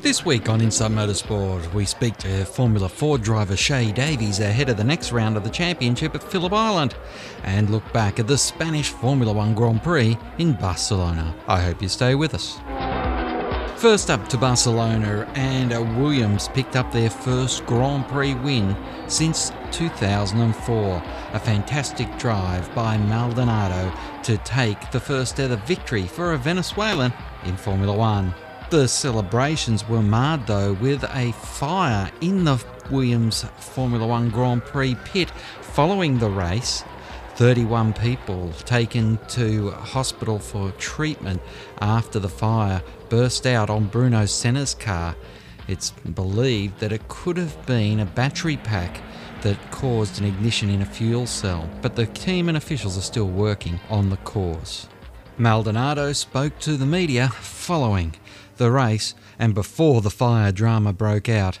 This week on Inside Motorsport, we speak to Formula Ford driver Shay Davies ahead of the next round of the championship at Phillip Island and look back at the Spanish Formula 1 Grand Prix in Barcelona. I hope you stay with us. First up to Barcelona, and Williams picked up their first Grand Prix win since 2004. A fantastic drive by Maldonado to take the first ever victory for a Venezuelan in Formula One. The celebrations were marred though with a fire in the Williams Formula One Grand Prix pit following the race. 31 people taken to hospital for treatment after the fire burst out on Bruno Senna's car. It's believed that it could have been a battery pack that caused an ignition in a fuel cell, but the team and officials are still working on the cause. Maldonado spoke to the media following the race and before the fire drama broke out.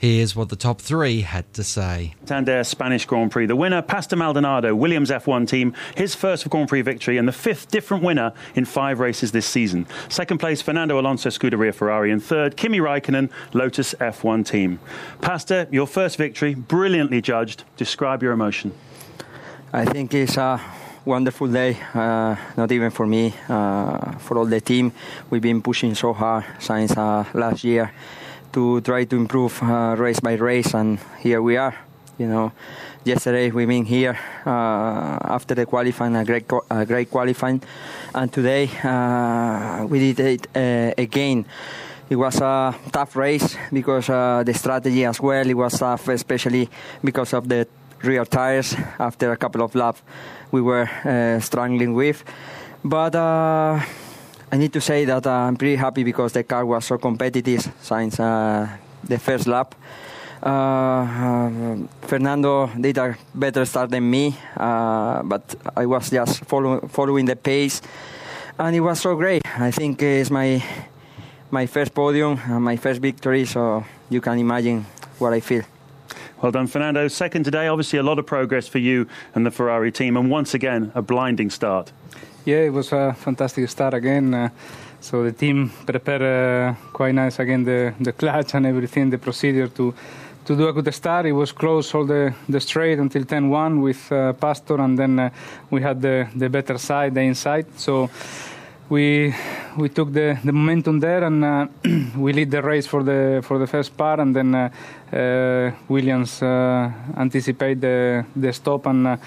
Here's what the top three had to say. Santander Spanish Grand Prix. The winner, Pastor Maldonado, Williams F1 team, his first Grand Prix victory and the fifth different winner in five races this season. Second place, Fernando Alonso Scuderia Ferrari. And third, Kimi Raikkonen, Lotus F1 team. Pastor, your first victory, brilliantly judged. Describe your emotion. I think it's a wonderful day, uh, not even for me, uh, for all the team. We've been pushing so hard since uh, last year to try to improve uh, race by race, and here we are. You know, yesterday we been here uh, after the qualifying, a great, a great qualifying, and today uh, we did it again. It was a tough race because uh, the strategy as well. It was tough, especially because of the rear tires. After a couple of laps, we were uh, struggling with, but I need to say that uh, I'm pretty happy because the car was so competitive since uh, the first lap. Uh, uh Fernando did a better start than me, uh, but I was just follow, following the pace, and it was so great. I think it's my my first podium, and my first victory, so you can imagine what I feel. Well done, Fernando. Second today, obviously a lot of progress for you and the Ferrari team, and once again, a blinding start. Yeah, it was a fantastic start again. Uh, so the team prepared uh, quite nice again the, the clutch and everything, the procedure to to do a good start. It was close all the, the straight until 10-1 with uh, Pastor, and then uh, we had the, the better side, the inside. So we we took the, the momentum there, and uh, we lead the race for the for the first part, and then uh, uh Williams uh, anticipate the the stop and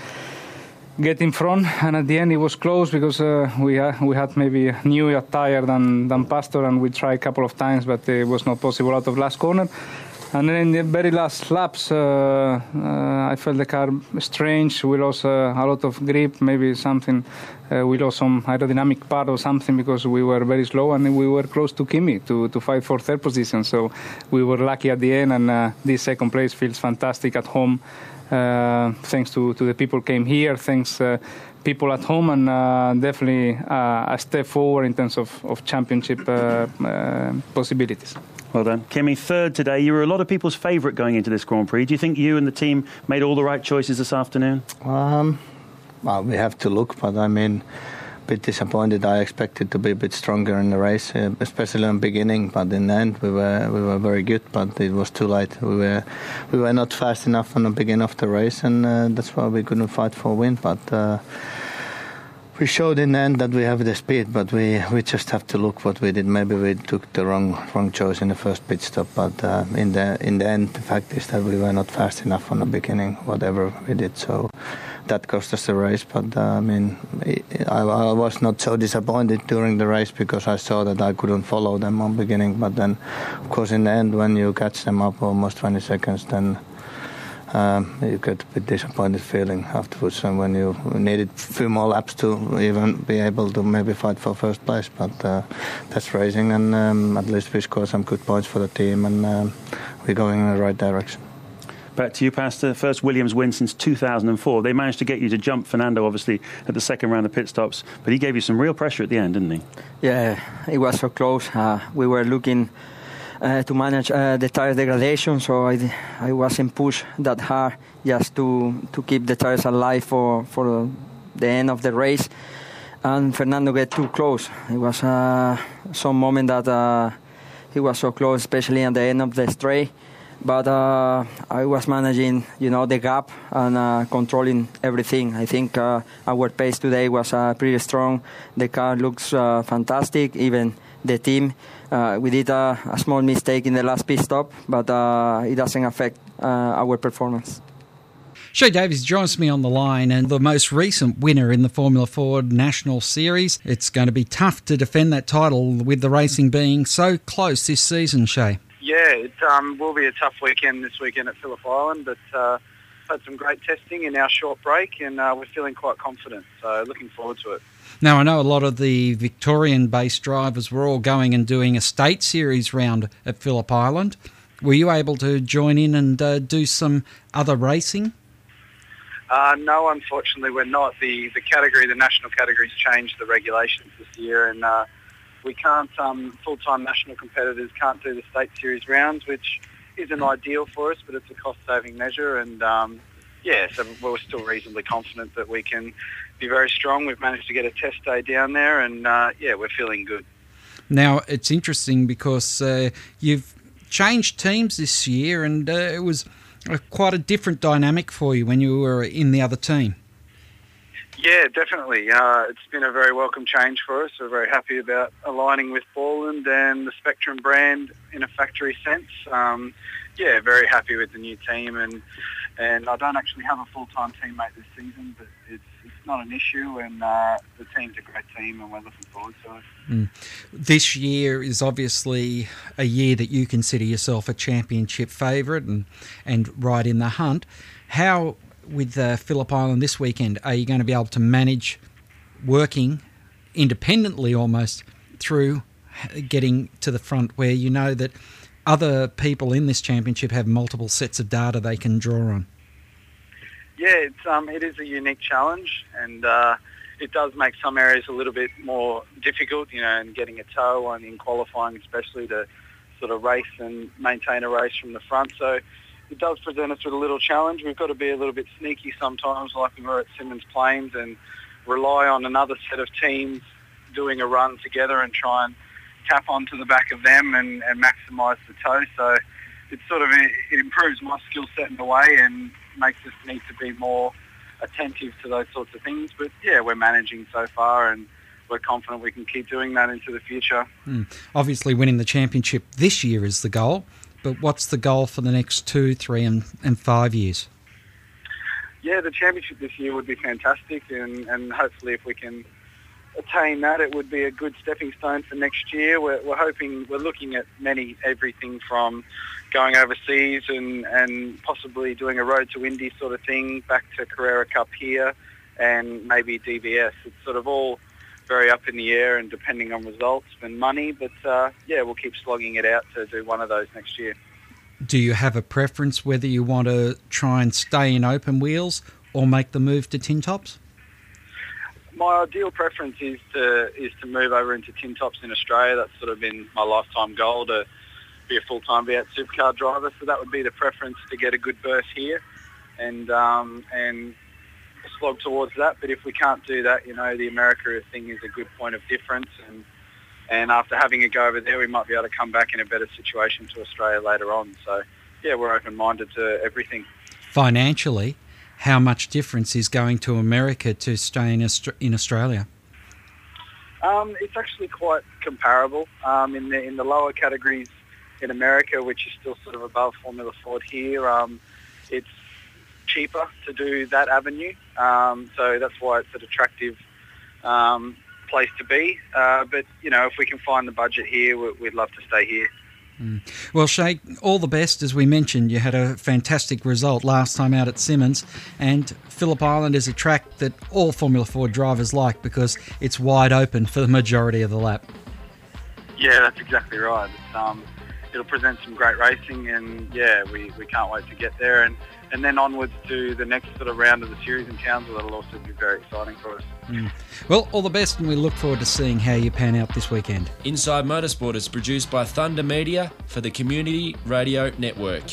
get in front, and at the end it was close because uh, we uh, we had maybe newer tire than than Pastor, and we tried a couple of times, but it was not possible out of last corner. And then in the very last laps, uh, uh I felt the car strange. We lost uh, a lot of grip, maybe something. Uh, we lost some aerodynamic part or something because we were very slow and we were close to Kimi to, to fight for third position. So we were lucky at the end, and this second place feels fantastic at home. Uh, thanks to, to the people came here, thanks uh, people at home, and uh, definitely a step forward in terms of, of championship possibilities. Well done. Kimi, third today. You were a lot of people's favourite going into this Grand Prix. Do you think you and the team made all the right choices this afternoon? Um, well, we have to look, but I mean, bit disappointed. I expected to be a bit stronger in the race, uh, especially in the beginning. But in the end, we were we were very good. But it was too late. We were we were not fast enough in the beginning of the race, and uh, that's why we couldn't fight for a win. But uh, we showed in the end that we have the speed, but we, we just have to look what we did. Maybe we took the wrong wrong choice in the first pit stop, but uh, in the in the end, the fact is that we were not fast enough from the beginning, whatever we did. So that cost us the race. But uh, I mean, I, I, was not so disappointed during the race because I saw that I couldn't follow them on beginning. But then, of course, in the end, when you catch them up almost 20 seconds, then. Um, you get a bit disappointed feeling afterwards and when you needed a few more laps to even be able to maybe fight for first place but uh, that's racing and um, at least we scored some good points for the team and um, we're going in the right direction Back to you, Pastor. First Williams win since 2004. They managed to get you to jump Fernando, obviously, at the second round of pit stops, but he gave you some real pressure at the end, didn't he? Yeah, it was so close. Uh, we were looking to manage uh, the tire degradation, so I, I wasn't pushed that hard just to, to keep the tires alive for, for the end of the race. And Fernando get too close. It was uh, some moment that uh, he was so close, especially at the end of the straight. But uh, I was managing, you know, the gap and uh, controlling everything. I think uh, our pace today was uh, pretty strong. The car looks uh, fantastic. Even the team, uh, we did a, a, small mistake in the last pit stop, but it doesn't affect our performance. Shay Davies joins me on the line and the most recent winner in the Formula Ford National Series. It's going to be tough to defend that title with the racing being so close this season, Shay. Yeah, it um, will be a tough weekend this weekend at Phillip Island, but uh, had some great testing in our short break and uh, we're feeling quite confident. So looking forward to it. Now, I know a lot of the Victorian based drivers were all going and doing a state series round at Phillip Island. Were you able to join in and uh, do some other racing? Uh, no, unfortunately, we're not. The the category, the national categories, changed the regulations this year, and uh, we can't. Um, full-time national competitors can't do the state series rounds, which isn't ideal for us, but it's a cost-saving measure. And um, yeah, so we're still reasonably confident that we can be very strong. We've managed to get a test day down there, and uh, yeah, we're feeling good. Now it's interesting because uh, you've changed teams this year, and uh, it was a, quite a different dynamic for you when you were in the other team. Yeah, definitely. Uh, it's been a very welcome change for us. We're very happy about aligning with Borland and the Spectrum brand in a factory sense. Um, yeah, very happy with the new team, and and I don't actually have a full time teammate this season, but it's not an issue, and uh, the team's a great team, and we're looking forward to it. Mm. This year is obviously a year that you consider yourself a championship favourite and and right in the hunt. How with uh, Phillip Island this weekend are you going to be able to manage working independently almost through getting to the front where you know that other people in this championship have multiple sets of data they can draw on? Yeah, it's um, it is a unique challenge, and uh, it does make some areas a little bit more difficult. You know, and getting a tow and in qualifying, especially to sort of race and maintain a race from the front. So it does present us with a little challenge. We've got to be a little bit sneaky sometimes, like we were at Symmons Plains, and rely on another set of teams doing a run together and try and tap onto the back of them and, and maximise the tow. So it sort of it improves my skill set in a way and makes us need to be more attentive to those sorts of things. But yeah, we're managing so far and we're confident we can keep doing that into the future. Mm. Obviously, winning the championship this year is the goal, but what's the goal for the next two, three, and, and five years? Yeah, the championship this year would be fantastic, and, and hopefully, if we can attain that, it would be a good stepping stone for next year. We're, we're hoping, we're looking at many, everything from going overseas and, and possibly doing a road to Indy sort of thing, back to Carrera Cup here, and maybe DVS. It's sort of all very up in the air and depending on results and money, but uh, yeah, we'll keep slogging it out to do one of those next year. Do you have a preference whether you want to try and stay in open wheels or make the move to tin tops? My ideal preference is to is to move over into tin tops in Australia. That's sort of been my lifetime goal to be a full-time V8 supercar driver. So that would be the preference to get a good berth here, and um, and slog towards that. But if we can't do that, you know, the America thing is a good point of difference, and and after having a go over there, we might be able to come back in a better situation to Australia later on. So yeah, we're open-minded to everything. Financially, how much difference is going to America to staying in Australia? Um, it's actually quite comparable um, in the in the lower categories in America, which is still sort of above Formula Ford here. Um, it's cheaper to do that avenue, um, so that's why it's an attractive um, place to be. Uh, but you know, if we can find the budget here, we'd love to stay here. Mm. Well, Shay, all the best. As we mentioned, you had a fantastic result last time out at Symmons, and Phillip Island is a track that all Formula Ford drivers like because it's wide open for the majority of the lap. Yeah, that's exactly right. Um, it'll present some great racing, and yeah, we, we can't wait to get there. And and then onwards to the next sort of round of the series in Townsville. That'll also be very exciting for us. Mm. Well, all the best, and we look forward to seeing how you pan out this weekend. Inside Motorsport is produced by Thunder Media for the Community Radio Network.